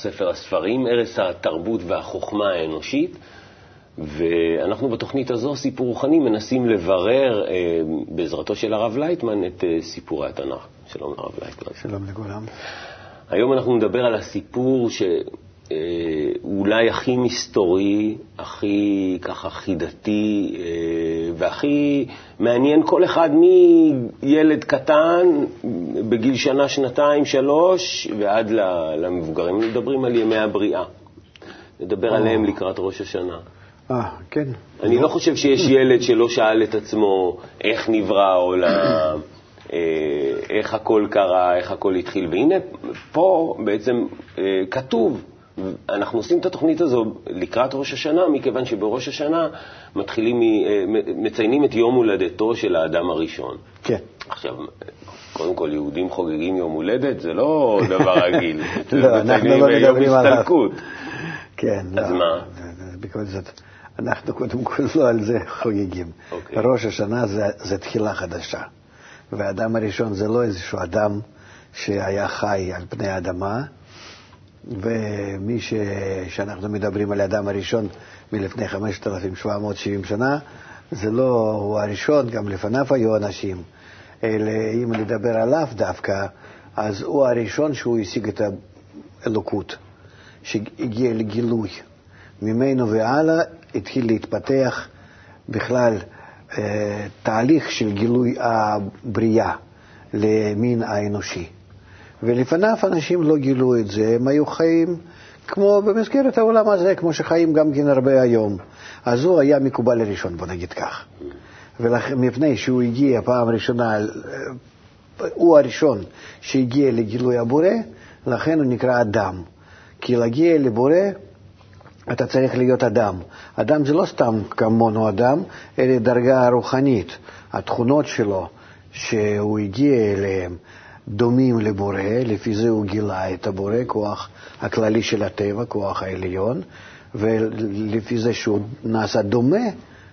התנ"ך, ספר הספרים, ערש התרבות והחוכמה האנושית, ואנחנו בתוכנית הזו, סיפור רוחני, מנסים לברר אה, בעזרתו של הרב לייטמן את אה, סיפורי התנ"ך. שלום הרב לייטמן. שלום לכולם. היום אנחנו נדבר על הסיפור ש... אה, הכי מסתורי, הכי ככה חידתי אה, והכי מעניין כל אחד מילד קטן בגיל שנה, שנתיים, שלוש ועד למבוגרים. מדברים על ימי הבריאה. נדבר עליהם לקראת ראש השנה. אה, כן. אני לא חושב שיש ילד שלא שאל את עצמו איך נברא העולם. אה, איך הכל קרה, איך הכל התחיל. והנה, פה בעצם כתוב אנחנו עושים את התוכנית הזו לקראת ראש השנה, מכיוון שבראש השנה מתחילים, אה, מציינים את יום הולדתו של האדם הראשון. כן. עכשיו, קודם כל, יהודים חוגגים יום הולדת, זה לא דבר רגיל. לא, אנחנו לא מדברים על... יום הסתלקות. כן, אז לא. מה? בכל זאת, אנחנו קודם כל לא על זה חוגגים. אוקיי. ראש השנה זה, זה תחילה חדשה. והאדם הראשון זה לא איזשהו אדם שהיה חי על פני האדמה, ומי ש... שאנחנו מדברים על האדם הראשון מלפני 5,770 שנה, זה לא הוא הראשון, גם לפניו היו אנשים, אלא אם נדבר עליו דווקא, אז הוא הראשון שהוא השיג את האלוקות, שהגיע לגילוי. ממנו והלאה התחיל להתפתח בכלל אה, תהליך של גילוי הבריאה למין האנושי. ולפניו אנשים לא גילו את זה, הם היו חיים כמו במסגרת העולם הזה, כמו שחיים גם כן הרבה היום. אז הוא היה מקובל הראשון, בוא נגיד כך. ומפני שהוא הגיע פעם ראשונה, הוא הראשון שהגיע לגילוי הבורא, לכן הוא נקרא אדם. כי להגיע לבורא, אתה צריך להיות אדם. אדם זה לא סתם כמונו אדם, אלא דרגה רוחנית. התכונות שלו שהוא הגיע אליהן, דומים לבורא, לפי זה הוא גילה את הבורא, כוח הכללי של הטבע, כוח העליון, ולפי זה שהוא נעשה דומה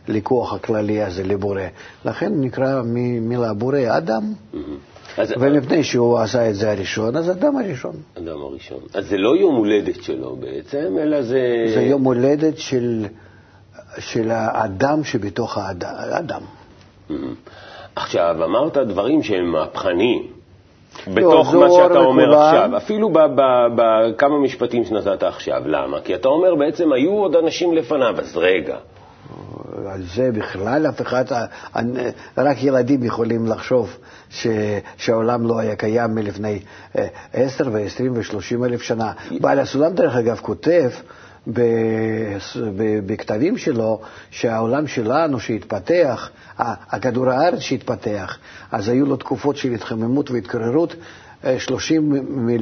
לכוח הכללי הזה, לבורא. לכן נקרא מילה בורא אדם. אז ומפני שהוא עשה את זה הראשון, אז אדם הראשון. אדם הראשון. אז זה לא יום הולדת שלו בעצם, אלא זה... זה יום הולדת של, של האדם שבתוך האדם. עכשיו, אמרת דברים שהם מהפכניים. בתוך מה שאתה אומר וכולם. עכשיו, אפילו בכמה משפטים שנתת עכשיו. למה? כי אתה אומר בעצם היו עוד אנשים לפניו, אז רגע. על זה בכלל אף אחד, רק ילדים יכולים לחשוב ש, שהעולם לא היה קיים מלפני אה, עשר ועשרים ושלושים אלף שנה. בעל הסולם, דרך אגב, כותב בכתבים שלו שהעולם שלנו שהתפתח, הכדור הארץ שהתפתח, אז היו לו תקופות של התחממות והתקררות, 30 אה,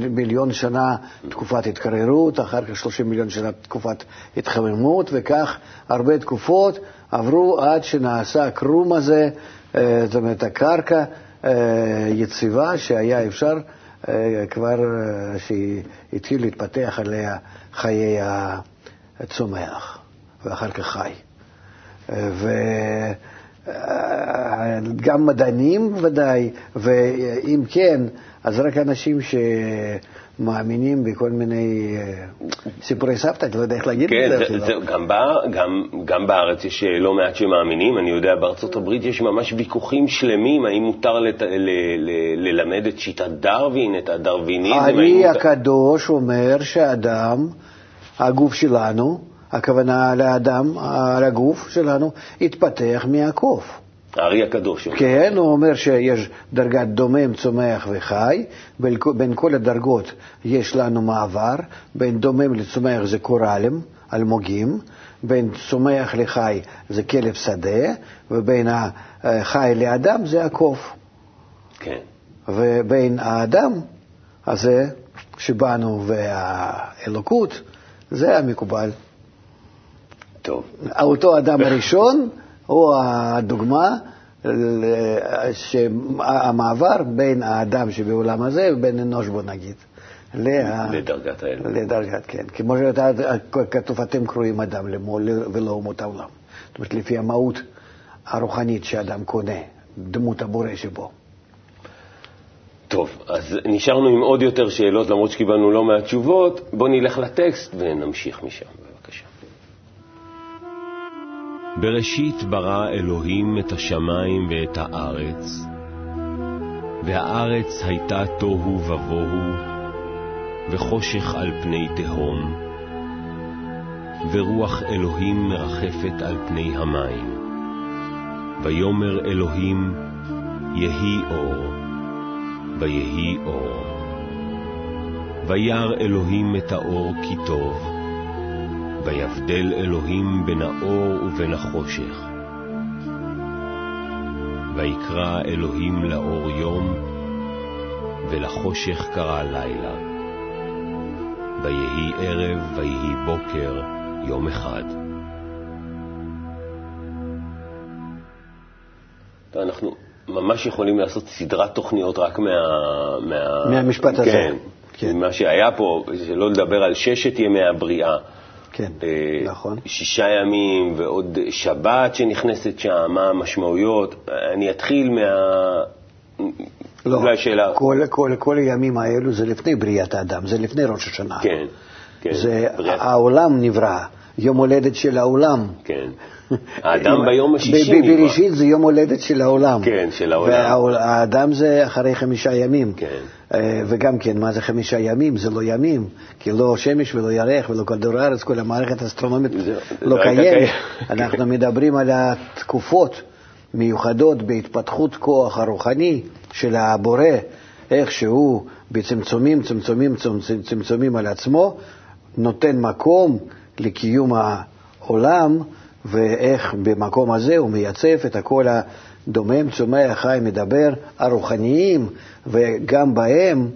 מיליון שנה תקופת התקררות, אחר כך 30 מיליון שנה תקופת התחממות, וכך הרבה תקופות עברו עד שנעשה הקרום הזה, אה, זאת אומרת הקרקע אה, יציבה שהיה אפשר כבר, שהתחיל להתפתח עליה חיי הצומח, ואחר כך חי. וגם מדענים ודאי, ואם כן, אז רק אנשים שמאמינים בכל מיני אה, סיפורי סבתא, אני לא יודע איך להגיד כן, את זה. כן, גם, גם, גם בארץ יש אה, לא מעט שמאמינים, אני יודע, בארצות הברית יש ממש ויכוחים שלמים, האם מותר לת, ל, ל, ללמד את שיטת דרווין, את הדרוויניזם. אני הקדוש אומר שאדם, הגוף שלנו, הכוונה לאדם, לגוף שלנו, התפתח מהקוף. הארי הקדוש. כן, הוא אומר שיש דרגת דומם, צומח וחי, בין כל הדרגות יש לנו מעבר, בין דומם לצומח זה קורלים, אלמוגים, בין צומח לחי זה כלב שדה, ובין החי לאדם זה הקוף. כן. ובין האדם הזה שבאנו והאלוקות, זה המקובל. טוב. אותו אדם הראשון הוא הדוגמה שהמעבר בין האדם שבעולם הזה ובין אנוש, בוא נגיד. לה... לדרגת האלוהים. לדרגת, כן. כמו שכתוב, אתם קרואים אדם למול ולא אומות העולם. זאת אומרת, לפי המהות הרוחנית שאדם קונה, דמות הבורא שבו. טוב, אז נשארנו עם עוד יותר שאלות, למרות שקיבלנו לא מעט תשובות. בואו נלך לטקסט ונמשיך משם, בבקשה. בראשית ברא אלוהים את השמיים ואת הארץ, והארץ הייתה תוהו ובוהו, וחושך על פני תהום, ורוח אלוהים מרחפת על פני המים. ויאמר אלוהים, יהי אור, ויהי אור. וירא אלוהים את האור כי טוב, ויבדל אלוהים בין האור ובין החושך. ויקרא אלוהים לאור יום, ולחושך קרא לילה. ויהי ערב, ויהי בוקר, יום אחד. אנחנו ממש יכולים לעשות סדרת תוכניות רק מה... מה... מהמשפט הזה. כן, כן. ממה שהיה פה, שלא לדבר על ששת ימי הבריאה. כן, אה, נכון. שישה ימים ועוד שבת שנכנסת שם, מה המשמעויות. אני אתחיל מה... לא, אולי שאלה... כל, כל, כל הימים האלו זה לפני בריאת האדם, זה לפני ראש השנה. כן, כן. זה, בריאת... העולם נברא, יום הולדת של העולם. כן. האדם ביום השישי נברא. בראשית זה יום הולדת של העולם. כן, של העולם. והאדם זה אחרי חמישה ימים. כן. אה, וגם כן, מה זה חמישה ימים? זה לא ימים, כי לא שמש ולא ירח ולא כדור הארץ, כל המערכת האסטרונומית לא קיימת. אנחנו מדברים על התקופות מיוחדות בהתפתחות כוח הרוחני של הבורא, איך שהוא בצמצומים, צמצומים, צמצומים על עצמו, נותן מקום לקיום העולם, ואיך במקום הזה הוא מייצב את הכל הדומם, צומח, חי, מדבר, הרוחניים, וגם בהם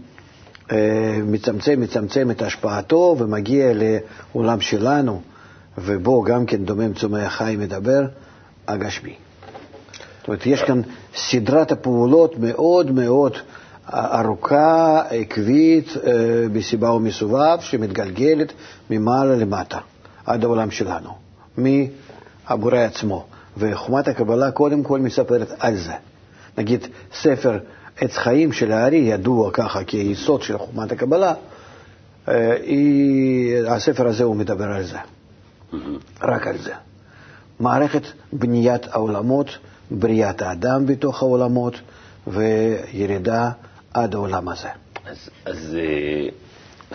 אה, מצמצם, מצמצם את השפעתו ומגיע לעולם שלנו, ובו גם כן דומם, צומח, חי, מדבר, הגשמי. זאת אומרת, יש כאן סדרת הפעולות מאוד מאוד ארוכה, עקבית, אה, בסיבה ומסובב, שמתגלגלת ממעלה למטה, עד העולם שלנו, מהבורא עצמו. וחומת הקבלה קודם כל מספרת על זה. נגיד, ספר עץ חיים של הארי, ידוע ככה כיסוד של חומת הקבלה, אה, היא, הספר הזה הוא מדבר על זה, רק על זה. מערכת בניית העולמות, בריאת האדם בתוך העולמות וירידה עד העולם הזה. אז, אז אה,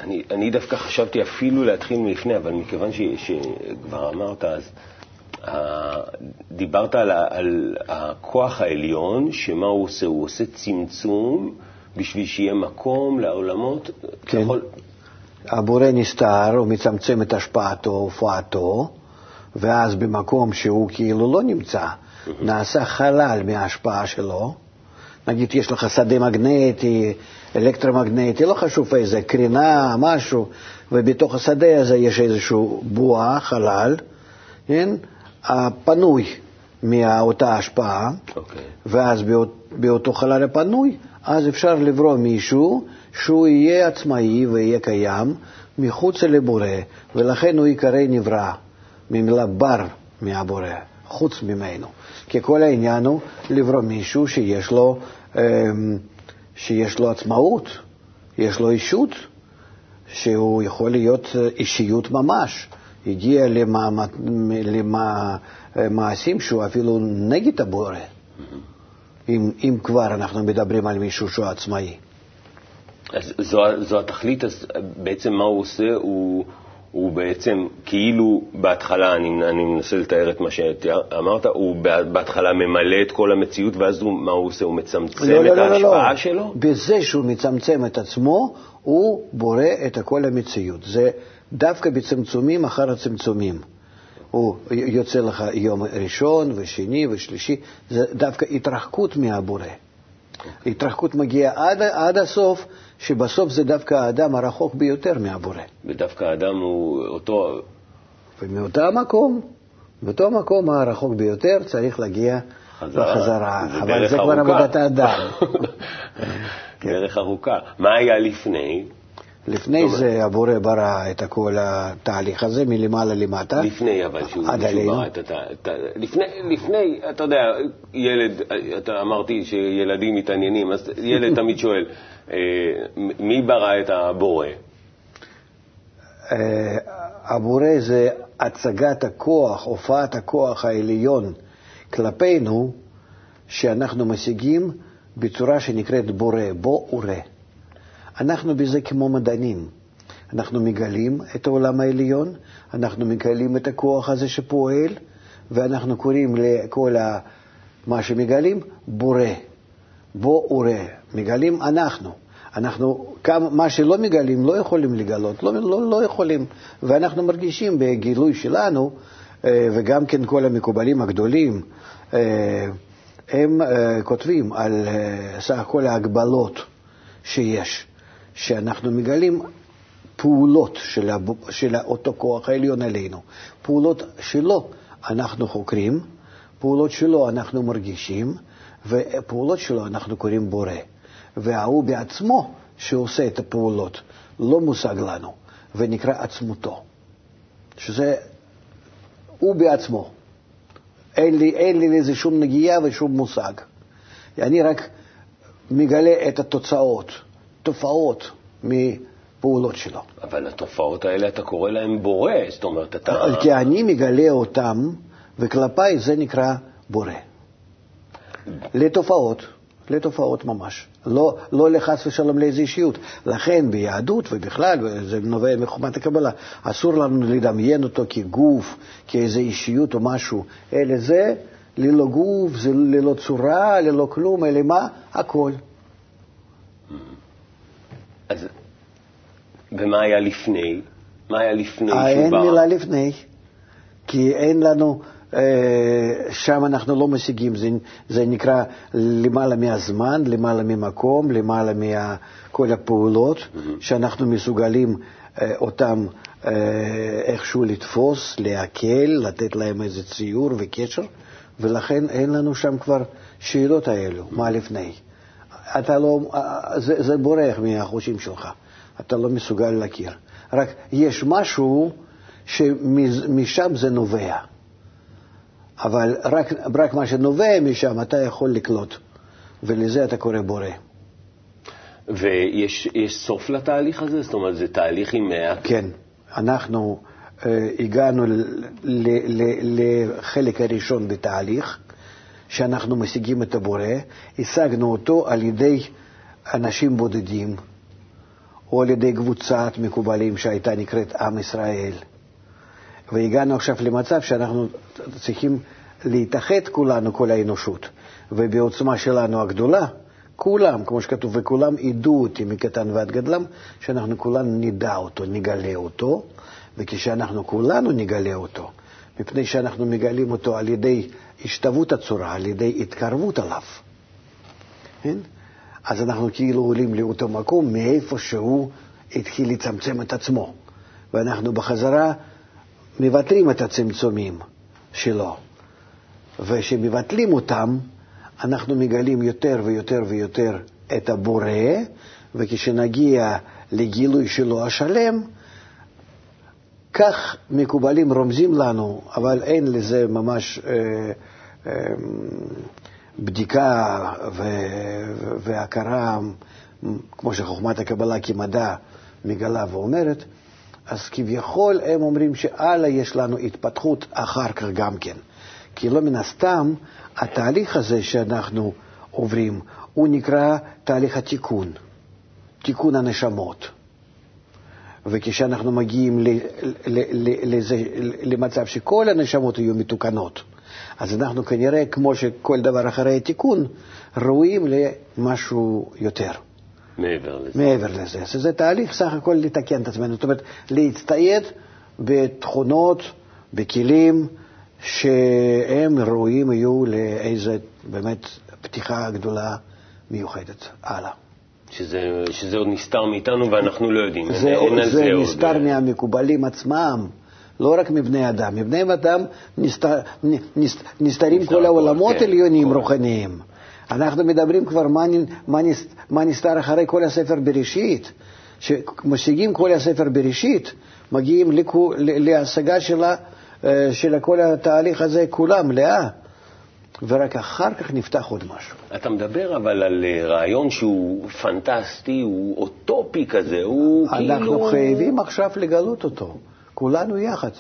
אני, אני דווקא חשבתי אפילו להתחיל מלפני, אבל מכיוון ש, שכבר אמרת, אז דיברת על, על הכוח העליון, שמה הוא עושה? הוא עושה צמצום בשביל שיהיה מקום לעולמות. כן. יכול... הבורא נסתר, הוא מצמצם את השפעתו, הופעתו, ואז במקום שהוא כאילו לא נמצא, נעשה חלל מההשפעה שלו. נגיד יש לך שדה מגנטי, אלקטרומגנטי, לא חשוב איזה, קרינה, משהו, ובתוך השדה הזה יש איזשהו בועה, חלל, כן? הפנוי מאותה השפעה, okay. אוקיי. ואז באות, באותו חלל הפנוי, אז אפשר לברוא מישהו שהוא יהיה עצמאי ויהיה קיים מחוץ לבורא, ולכן הוא ייקרא נברא, ממילה בר מהבורא, חוץ ממנו. כי כל העניין הוא לברוא מישהו שיש לו, אמ, שיש לו עצמאות, יש לו אישות, שהוא יכול להיות אישיות ממש. הגיע למעשים שהוא אפילו נגד הבורא, אם, אם כבר אנחנו מדברים על מישהו שהוא עצמאי. אז זו, זו התכלית, אז בעצם מה הוא עושה? הוא, הוא בעצם כאילו בהתחלה, אני, אני מנסה לתאר את מה שאמרת, הוא בהתחלה ממלא את כל המציאות, ואז הוא, מה הוא עושה? הוא מצמצם לא, את לא, ההשפעה לא, לא. שלו? בזה שהוא מצמצם את עצמו, הוא בורא את כל המציאות. זה דווקא בצמצומים אחר הצמצומים. הוא יוצא לך יום ראשון ושני ושלישי, זה דווקא התרחקות מהבורא. התרחקות מגיעה עד, עד הסוף, שבסוף זה דווקא האדם הרחוק ביותר מהבורא. ודווקא האדם הוא אותו... ומאותו המקום, באותו המקום הרחוק ביותר צריך להגיע חזרה. בחזרה. אבל זה כבר עבודת האדם. דרך ארוכה. מה היה לפני? לפני זה הבורא ברא את כל התהליך הזה מלמעלה למטה. לפני אבל, שהוא ברא את ה... לפני, לפני, אתה יודע, ילד, אתה אמרתי שילדים מתעניינים, אז ילד תמיד שואל, אה, מי ברא את הבורא? אה, הבורא זה הצגת הכוח, הופעת הכוח העליון כלפינו, שאנחנו משיגים בצורה שנקראת בורא, בוא וראה. אנחנו בזה כמו מדענים. אנחנו מגלים את העולם העליון, אנחנו מגלים את הכוח הזה שפועל, ואנחנו קוראים לכל מה שמגלים בורא. בוא וראה. מגלים אנחנו. אנחנו, כמה, מה שלא מגלים לא יכולים לגלות, לא, לא, לא יכולים. ואנחנו מרגישים בגילוי שלנו, אה, וגם כן כל המקובלים הגדולים, אה, הם אה, כותבים על סך כל ההגבלות שיש. שאנחנו מגלים פעולות של, הב... של אותו כוח העליון עלינו. פעולות שלו אנחנו חוקרים, פעולות שלו אנחנו מרגישים, ופעולות שלו אנחנו קוראים בורא. וההוא בעצמו שעושה את הפעולות לא מושג לנו, ונקרא עצמותו. שזה הוא בעצמו. אין לי, אין לי לזה שום נגיעה ושום מושג. אני רק מגלה את התוצאות. תופעות מפעולות שלו. אבל התופעות האלה, אתה קורא להן בורא, זאת אומרת, אתה... כי אני מגלה אותן, וכלפיי זה נקרא בורא. לתופעות, לתופעות ממש. לא, לא לחס ושלום לאיזו אישיות. לכן ביהדות ובכלל, וזה נובע מחומת הקבלה, אסור לנו לדמיין אותו כגוף, כאיזו אישיות או משהו, אלא זה ללא גוף, זה ללא צורה, ללא כלום, אלא מה? הכל. אז, ומה היה לפני? מה היה לפני אה, אין מילה לפני, כי אין לנו, אה, שם אנחנו לא משיגים, זה, זה נקרא למעלה מהזמן, למעלה ממקום, למעלה מכל הפעולות mm-hmm. שאנחנו מסוגלים אה, אותם איכשהו לתפוס, לעכל, לתת להם איזה ציור וקשר, ולכן אין לנו שם כבר שאלות האלו, מה לפני. אתה לא, זה, זה בורח מהחושים שלך, אתה לא מסוגל להכיר. רק יש משהו שמשם זה נובע. אבל רק, רק מה שנובע משם אתה יכול לקלוט, ולזה אתה קורא בורא. ויש סוף לתהליך הזה? זאת אומרת, זה תהליך עם... כן, אנחנו uh, הגענו לחלק הראשון בתהליך, שאנחנו משיגים את הבורא, השגנו אותו על ידי אנשים בודדים, או על ידי קבוצת מקובלים שהייתה נקראת עם ישראל. והגענו עכשיו למצב שאנחנו צריכים להתאחד כולנו, כל האנושות, ובעוצמה שלנו הגדולה, כולם, כמו שכתוב, וכולם ידעו אותי מקטן ועד גדלם, שאנחנו כולנו נדע אותו, נגלה אותו, וכשאנחנו כולנו נגלה אותו, מפני שאנחנו מגלים אותו על ידי השתוות הצורה, על ידי התקרבות עליו. כן? אז אנחנו כאילו עולים לאותו מקום מאיפה שהוא התחיל לצמצם את עצמו, ואנחנו בחזרה מבטלים את הצמצומים שלו. וכשמבטלים אותם, אנחנו מגלים יותר ויותר ויותר את הבורא, וכשנגיע לגילוי שלו השלם, כך מקובלים רומזים לנו, אבל אין לזה ממש אה, אה, בדיקה ו- והכרה, כמו שחוכמת הקבלה כמדע מגלה ואומרת, אז כביכול הם אומרים שהלאה יש לנו התפתחות אחר כך גם כן. כי לא מן הסתם התהליך הזה שאנחנו עוברים, הוא נקרא תהליך התיקון, תיקון הנשמות. וכשאנחנו מגיעים לזה, למצב שכל הנשמות יהיו מתוקנות, אז אנחנו כנראה, כמו שכל דבר אחרי התיקון, ראויים למשהו יותר. מעבר לזה. מעבר לזה. אז זה תהליך סך הכל לתקן את עצמנו. זאת אומרת, להצטייד בתכונות, בכלים, שהם ראויים יהיו לאיזה באמת פתיחה גדולה מיוחדת. הלאה. שזה, שזה עוד נסתר מאיתנו ואנחנו לא יודעים. זה, אין, אין זה, זה נסתר עוד... מהמקובלים עצמם, לא רק מבני אדם. מבני אדם נסתר, נסת, נסתרים נסתר כל העולמות כן, עליונים כל... רוחניים. אנחנו מדברים כבר מה, מה, מה נסתר אחרי כל הספר בראשית. שמשיגים כל הספר בראשית, מגיעים לכו, להשגה שלה, אה, של כל התהליך הזה כולה, מלאה. ורק אחר כך נפתח עוד משהו. אתה מדבר אבל על אה, רעיון שהוא פנטסטי, הוא אוטופי כזה, הוא אנחנו כאילו... אנחנו חייבים עכשיו לגלות אותו, כולנו יחד.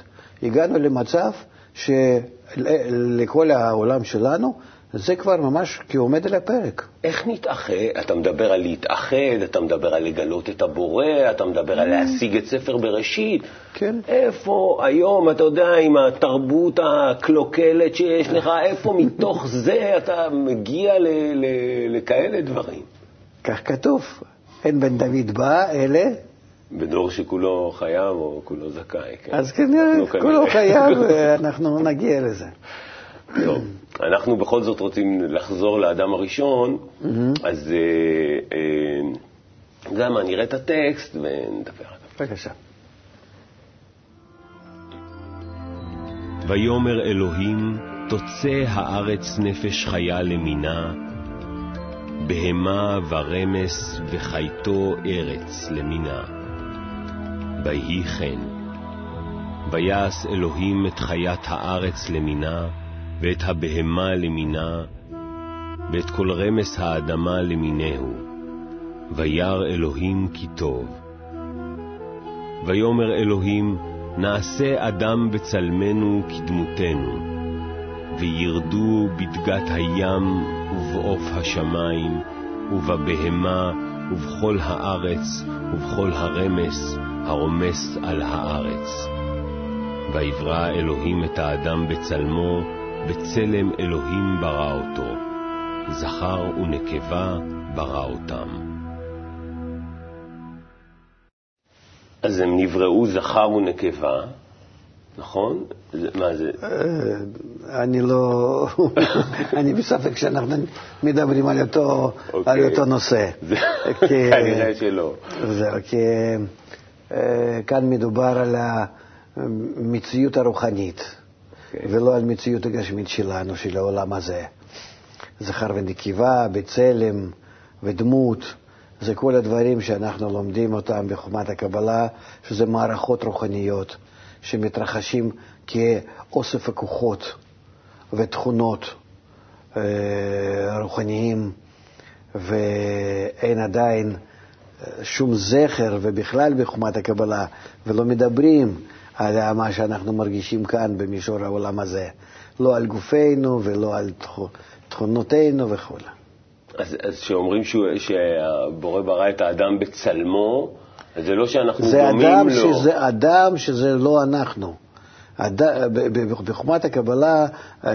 הגענו למצב שלכל העולם שלנו זה כבר ממש כעומד על הפרק. איך נתאחד? אתה מדבר על להתאחד, אתה מדבר על לגלות את הבורא, אתה מדבר על להשיג את ספר בראשית. כן. איפה היום, אתה יודע, עם התרבות הקלוקלת שיש לך, איפה מתוך זה אתה מגיע לכאלה דברים? כך כתוב, אין בן דוד בא, אלה... בדור שכולו חייב או כולו זכאי, כן? אז כנראה, כולו חייב, אנחנו נגיע לזה. טוב. אנחנו בכל זאת רוצים לחזור לאדם הראשון, mm-hmm. אז אה, אה, גם נראה את הטקסט ונדבר עליו. בבקשה. ויאמר אלוהים, תוצא הארץ נפש חיה למינה, בהמה ורמס וחייתו ארץ למינה. ויהי כן. ויעש אלוהים את חיית הארץ למינה, ואת הבהמה למינה, ואת כל רמס האדמה למינהו, וירא אלוהים כי טוב. ויאמר אלוהים, נעשה אדם בצלמנו כדמותנו, וירדו בדגת הים ובעוף השמיים, ובבהמה, ובכל הארץ, ובכל הרמס, הרומס על הארץ. ויברא אלוהים את האדם בצלמו, בצלם אלוהים ברא אותו, זכר ונקבה ברא אותם. אז הם נבראו זכר ונקבה, נכון? מה זה? אה, אני לא... אני בספק שאנחנו מדברים על אותו, על אוקיי. אותו נושא. כנראה שלא. זהו, כי אה, כאן מדובר על המציאות הרוחנית. Okay. ולא על מציאות הגשמית שלנו, של העולם הזה. זכר ונקבה, בצלם ודמות, זה כל הדברים שאנחנו לומדים אותם בחומת הקבלה, שזה מערכות רוחניות שמתרחשים כאוסף הכוחות ותכונות אה, רוחניים, ואין עדיין אה, שום זכר, ובכלל בחומת הקבלה, ולא מדברים על מה שאנחנו מרגישים כאן במישור העולם הזה, לא על גופנו ולא על תכונותינו וכו'. אז כשאומרים שהבורא ברא את האדם בצלמו, אז זה לא שאנחנו זה דומים אדם לו. שזה אדם שזה לא אנחנו. אד... בחוכמת הקבלה אה,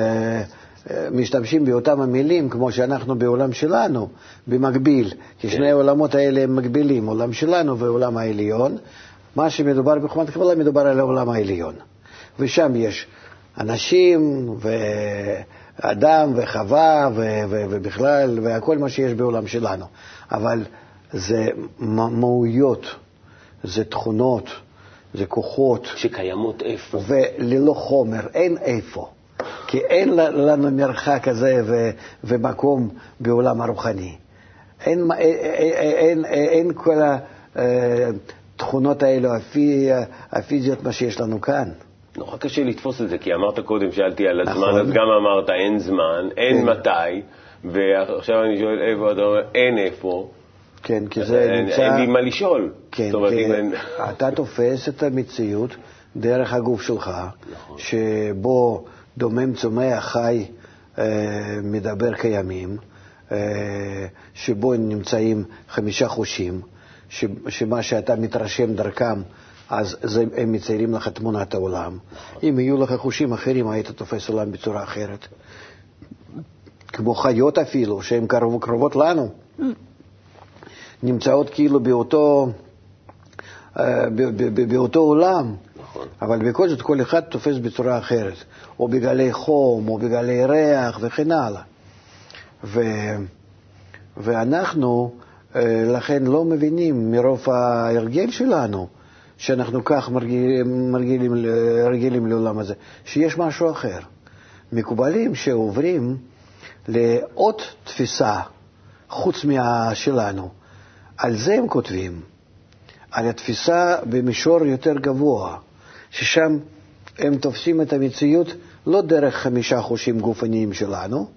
אה, משתמשים באותם המילים כמו שאנחנו בעולם שלנו, במקביל, כי שני כן. העולמות האלה הם מקבילים, עולם שלנו ועולם העליון, מה שמדובר בחומת הקבלה, מדובר על העולם העליון. ושם יש אנשים ואדם וחווה ו- ו- ובכלל, והכל מה שיש בעולם שלנו. אבל זה מהויות, זה תכונות, זה כוחות. שקיימות איפה? וללא חומר, אין איפה. כי אין לנו מרחק כזה ו- ומקום בעולם הרוחני. אין, אין, אין, אין כל ה... התכונות האלו, הפי, הפיזיות, מה שיש לנו כאן. נורא קשה לתפוס את זה, כי אמרת קודם, שאלתי על הזמן, נכון. אז גם אמרת אין זמן, אין כן. מתי, ועכשיו אני שואל איפה, אתה אומר אין איפה. כן, כי זה אין, נמצא... אין לי מה לשאול. כן, כי אין... אתה תופס את המציאות דרך הגוף שלך, נכון. שבו דומם, צומח, חי, אה, מדבר קיימים, אה, שבו נמצאים חמישה חושים. שמה שאתה מתרשם דרכם, אז זה, הם מציירים לך תמונת העולם. אם יהיו לך חושים אחרים, היית תופס עולם בצורה אחרת. כמו חיות אפילו, שהן קרוב, קרובות לנו, נמצאות כאילו באותו, אה, באותו עולם, נכון. אבל בכל זאת כל אחד תופס בצורה אחרת, או בגלי חום, או בגלי ריח וכן הלאה. ו, ואנחנו, לכן לא מבינים מרוב ההרגל שלנו, שאנחנו כך מרגילים, מרגילים, רגילים לעולם הזה, שיש משהו אחר. מקובלים שעוברים לעוד תפיסה חוץ מהשלנו, על זה הם כותבים. על התפיסה במישור יותר גבוה, ששם הם תופסים את המציאות לא דרך חמישה חושים גופניים שלנו,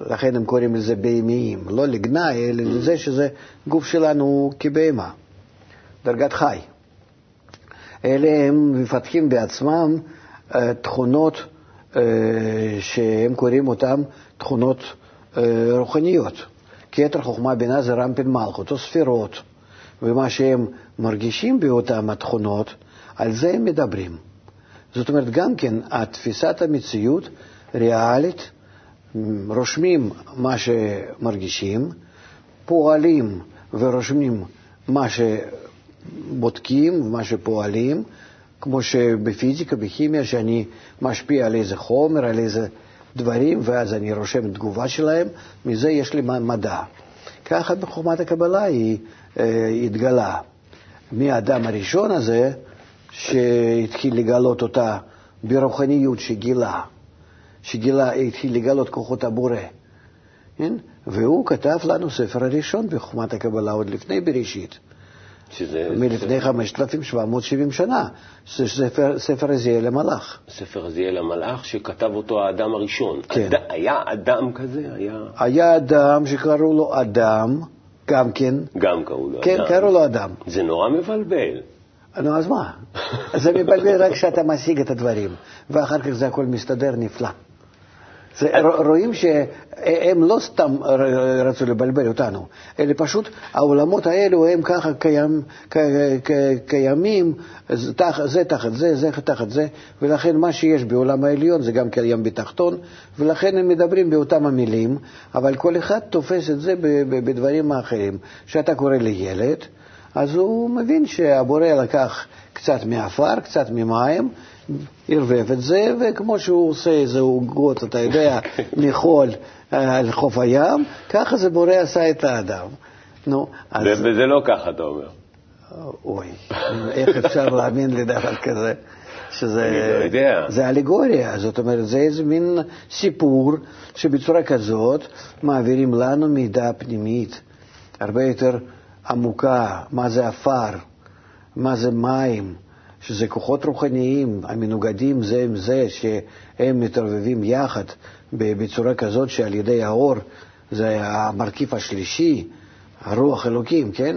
לכן הם קוראים לזה בהמיים, לא לגנאי, אלא לזה שזה גוף שלנו כבהמה, דרגת חי. אלה הם מפתחים בעצמם אה, תכונות אה, שהם קוראים אותן תכונות אה, רוחניות. כתר חוכמה בינה זה רמפין מלכות או ספירות, ומה שהם מרגישים באותן התכונות, על זה הם מדברים. זאת אומרת, גם כן, תפיסת המציאות ריאלית, רושמים מה שמרגישים, פועלים ורושמים מה שבודקים ומה שפועלים, כמו שבפיזיקה, בכימיה, שאני משפיע על איזה חומר, על איזה דברים, ואז אני רושם תגובה שלהם, מזה יש לי מדע. ככה בחוכמת הקבלה היא אה, התגלה. מהאדם הראשון הזה, שהתחיל לגלות אותה ברוחניות שגילה, שגילה, התחיל לגלות כוחות הבורא. כן? והוא כתב לנו ספר הראשון בחוכמת הקבלה עוד לפני בראשית. שזה... מלפני 5,770 שנה, ספר, ספר עזיאל המלאך. ספר עזיאל המלאך שכתב אותו האדם הראשון. כן. אד... היה אדם כזה? היה... היה אדם שקראו לו אדם, גם כן. גם קראו לו כן, אדם. כן, קראו לו אדם. זה נורא מבלבל. נו, אז מה? זה מבלבל רק כשאתה משיג את הדברים, ואחר כך זה הכל מסתדר נפלא. זה, רואים שהם לא סתם רצו לבלבל אותנו, אלא פשוט העולמות האלו הם ככה קיים, קיימים, זה תחת זה, זה תחת זה, ולכן מה שיש בעולם העליון זה גם קיים בתחתון, ולכן הם מדברים באותם המילים, אבל כל אחד תופס את זה בדברים האחרים. כשאתה קורא לילד, אז הוא מבין שהבורא לקח קצת מעפר, קצת ממים, ערבב את זה, וכמו שהוא עושה איזה עוגות, אתה יודע, מחול אה, על חוף הים, ככה זה בורא עשה את האדם. נו, אז... וזה לא ככה, אתה אומר. אוי, איך אפשר להאמין לדבר כזה? שזה לא יודע. זה אלגוריה, זאת אומרת, זה איזה מין סיפור שבצורה כזאת מעבירים לנו מידע פנימית הרבה יותר עמוקה, מה זה עפר, מה זה מים, שזה כוחות רוחניים המנוגדים זה עם זה, שהם מתערבבים יחד בצורה כזאת שעל ידי האור, זה המרכיב השלישי, הרוח אלוקים, כן?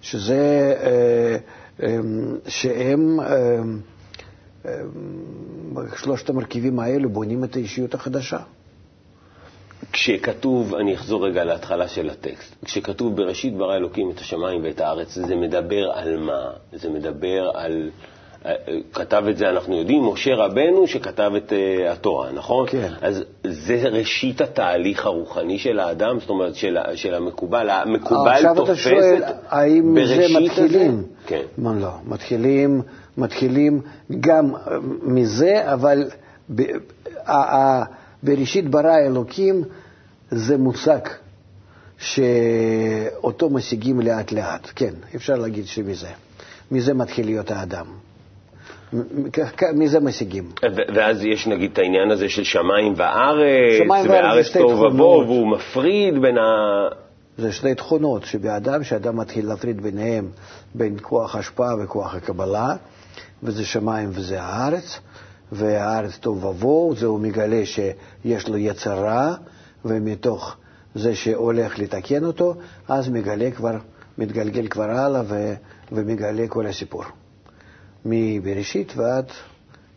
שזה, אה, אה, שהם, אה, שלושת המרכיבים האלו בונים את האישיות החדשה. כשכתוב, אני אחזור רגע להתחלה של הטקסט, כשכתוב בראשית ברא אלוקים את השמיים ואת הארץ, זה מדבר על מה? זה מדבר על... כתב את זה, אנחנו יודעים, משה רבנו שכתב את uh, התורה, נכון? כן. אז זה ראשית התהליך הרוחני של האדם, זאת אומרת, של, של המקובל. המקובל תופס את בראשית עכשיו אתה שואל, האם זה מתחילים? הזה? כן. מה לא, מתחילים, מתחילים גם מזה, אבל ב, ה, ה, בראשית ברא אלוקים זה מושג שאותו משיגים לאט לאט, כן, אפשר להגיד שמזה. מזה מתחיל להיות האדם. מזה משיגים. ואז יש נגיד את העניין הזה של שמיים וארץ, שמיים וארץ תוהו ובוהו, והוא מפריד בין ה... זה שתי תכונות שבאדם, שאדם מתחיל להפריד ביניהם, בין כוח השפעה וכוח הקבלה, וזה שמיים וזה הארץ, והארץ תוהו ובוהו, זה הוא מגלה שיש לו יצר רע, ומתוך זה שהולך לתקן אותו, אז מגלה כבר, מתגלגל כבר הלאה ומגלה כל הסיפור. מבראשית ועד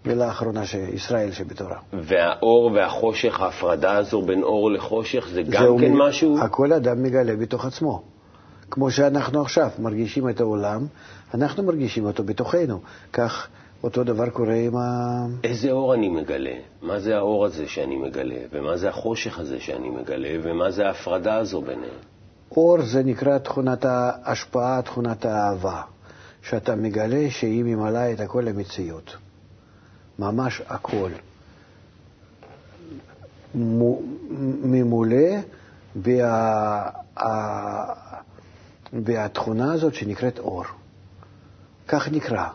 מילה האחרונה, ישראל שבתורה. והאור והחושך, ההפרדה הזו בין אור לחושך, זה גם כן מ... משהו? הכל אדם מגלה בתוך עצמו. כמו שאנחנו עכשיו מרגישים את העולם, אנחנו מרגישים אותו בתוכנו. כך אותו דבר קורה עם ה... איזה אור אני מגלה? מה זה האור הזה שאני מגלה? ומה זה החושך הזה שאני מגלה? ומה זה ההפרדה הזו ביניהם? אור זה נקרא תכונת ההשפעה, תכונת האהבה. שאתה מגלה שהיא ממלאה את הכל למציאות. ממש הכל. ממולא בה, בתכונה הזאת שנקראת אור. כך נקרא.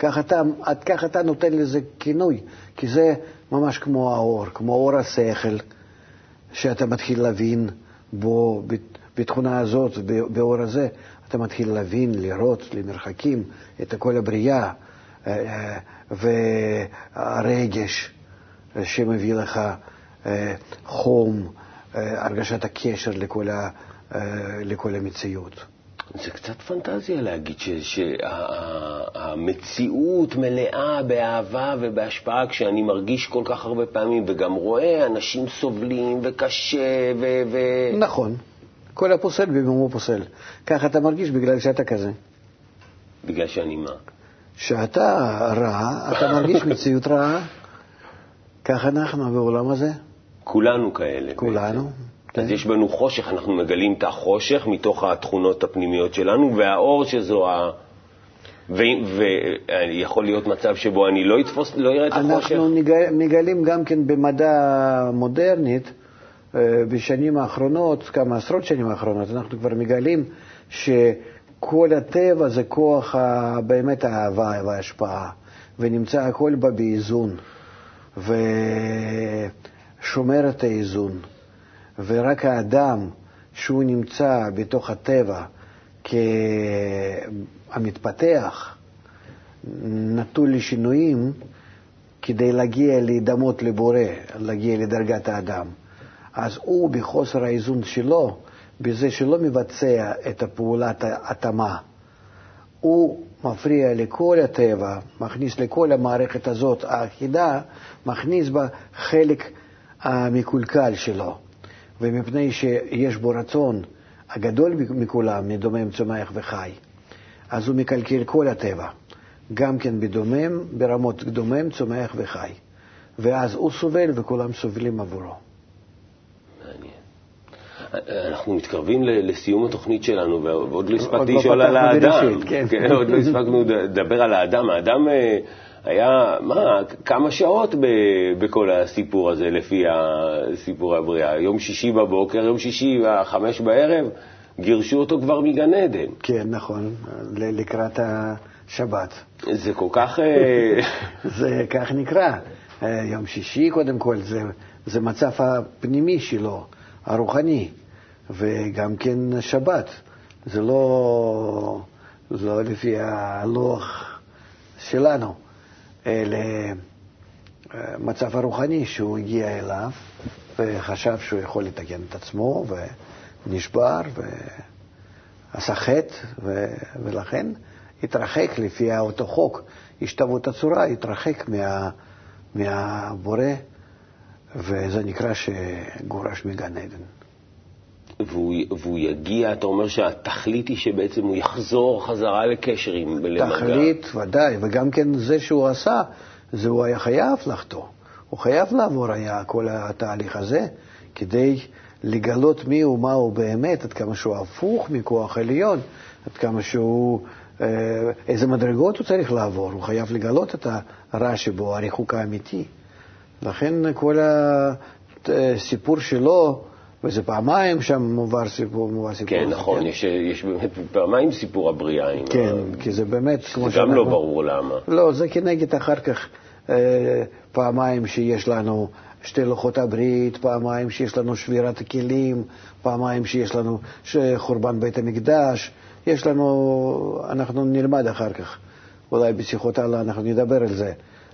כך אתה, כך אתה נותן לזה כינוי, כי זה ממש כמו האור, כמו אור השכל, שאתה מתחיל להבין בו, בתכונה הזאת, באור הזה, אתה מתחיל להבין, לראות למרחקים את כל הבריאה והרגש שמביא לך חום, הרגשת הקשר לכל, לכל המציאות. זה קצת פנטזיה להגיד שהמציאות מלאה באהבה ובהשפעה כשאני מרגיש כל כך הרבה פעמים וגם רואה אנשים סובלים וקשה ו... ו... נכון. כל הפוסל במומו פוסל. ככה אתה מרגיש בגלל שאתה כזה. בגלל שאני מה? שאתה רע, אתה מרגיש מציאות רעה. ככה אנחנו בעולם הזה. כולנו כאלה. כולנו. בעצם. כן. אז יש בנו חושך, אנחנו מגלים את החושך מתוך התכונות הפנימיות שלנו, והאור שזו ה... ויכול להיות מצב שבו אני לא אתפוס, לא אראה את החושך. אנחנו מגלים גם כן במדע מודרנית, אה, בשנים האחרונות, כמה עשרות שנים האחרונות, אנחנו כבר מגלים שכל הטבע זה כוח באמת האהבה וההשפעה, ונמצא הכל בה באיזון, ושומר את האיזון. ורק האדם, שהוא נמצא בתוך הטבע כמתפתח, נטול לשינויים, כדי להגיע להידמות לבורא, להגיע לדרגת האדם. אז הוא, בחוסר האיזון שלו, בזה שלא מבצע את הפעולת ההתאמה, הוא מפריע לכל הטבע, מכניס לכל המערכת הזאת האחידה, מכניס בה חלק המקולקל שלו. ומפני שיש בו רצון הגדול מכולם, מדומם, צומח וחי, אז הוא מקלקל כל הטבע, גם כן בדומם, ברמות דומם, צומח וחי. ואז הוא סובל וכולם סובלים עבורו. אנחנו מתקרבים לסיום התוכנית שלנו, ועוד לא הספקתי לשאול על האדם. כן. כן, עוד לא הספקנו לדבר על האדם. האדם אה, היה, מה, כמה שעות ב, בכל הסיפור הזה, לפי הסיפור הבריאה. יום שישי בבוקר, יום שישי חמש בערב, גירשו אותו כבר מגן עדן. כן, נכון, לקראת השבת. זה כל כך... אה, זה כך נקרא. אה, יום שישי, קודם כל, זה, זה מצב הפנימי שלו, הרוחני, וגם כן שבת. זה לא, לא לפי הלוח שלנו. למצב הרוחני שהוא הגיע אליו וחשב שהוא יכול לתקן את עצמו ונשבר ועשה חטא ולכן התרחק לפי אותו חוק, השתוות הצורה, התרחק מה, מהבורא וזה נקרא שגורש מגן עדן. והוא, יגיע, אתה אומר שהתכלית היא שבעצם הוא יחזור חזרה לקשר עם. תכלית, ודאי, וגם כן זה שהוא עשה, זה הוא היה חייב לחטוא. הוא חייב לעבור היה כל התהליך הזה כדי לגלות מי הוא, מה הוא באמת, עד כמה שהוא הפוך מכוח עליון, עד כמה שהוא, אה, איזה מדרגות הוא צריך לעבור. הוא חייב לגלות את הרע שבו, הריחוק האמיתי. לכן כל הסיפור שלו, וזה פעמיים שם מובא סיפור, מובא סיפור. כן, נכון. יש, יש באמת פעמיים סיפור הבריאה. כן, ה... כי זה באמת, כמו שאנחנו... זה גם לא ברור למה. לא, זה כנגד אחר כך אה, פעמיים שיש לנו שתי לוחות הברית, פעמיים שיש לנו שבירת הכלים, פעמיים שיש לנו חורבן בית המקדש. יש לנו, אנחנו נלמד אחר כך, אולי בשיחות הלאה אנחנו נדבר על זה,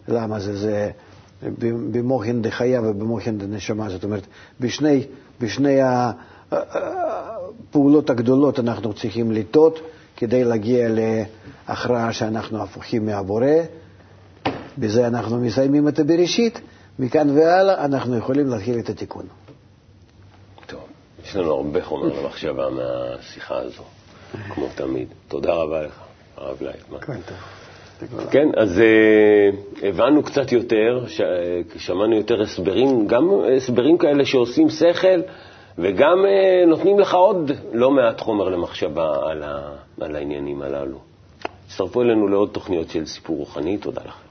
למה זה, זה במוחין דחיה ובמוחין דנשמה, זאת אומרת, בשני... בשני הפעולות הגדולות אנחנו צריכים לטעות כדי להגיע להכרעה שאנחנו הפוכים מהבורא. בזה אנחנו מסיימים את הבראשית, מכאן והלאה אנחנו יכולים להתחיל את התיקון. טוב, יש לנו הרבה חומר למחשבה מהשיחה הזו, כמו תמיד. תודה רבה לך, הרב לייטמן. כן, אז אה, הבנו קצת יותר, אה, שמענו יותר הסברים, גם הסברים כאלה שעושים שכל, וגם אה, נותנים לך עוד לא מעט חומר למחשבה על, ה, על העניינים הללו. הצטרפו אלינו לעוד תוכניות של סיפור רוחני, תודה לכם.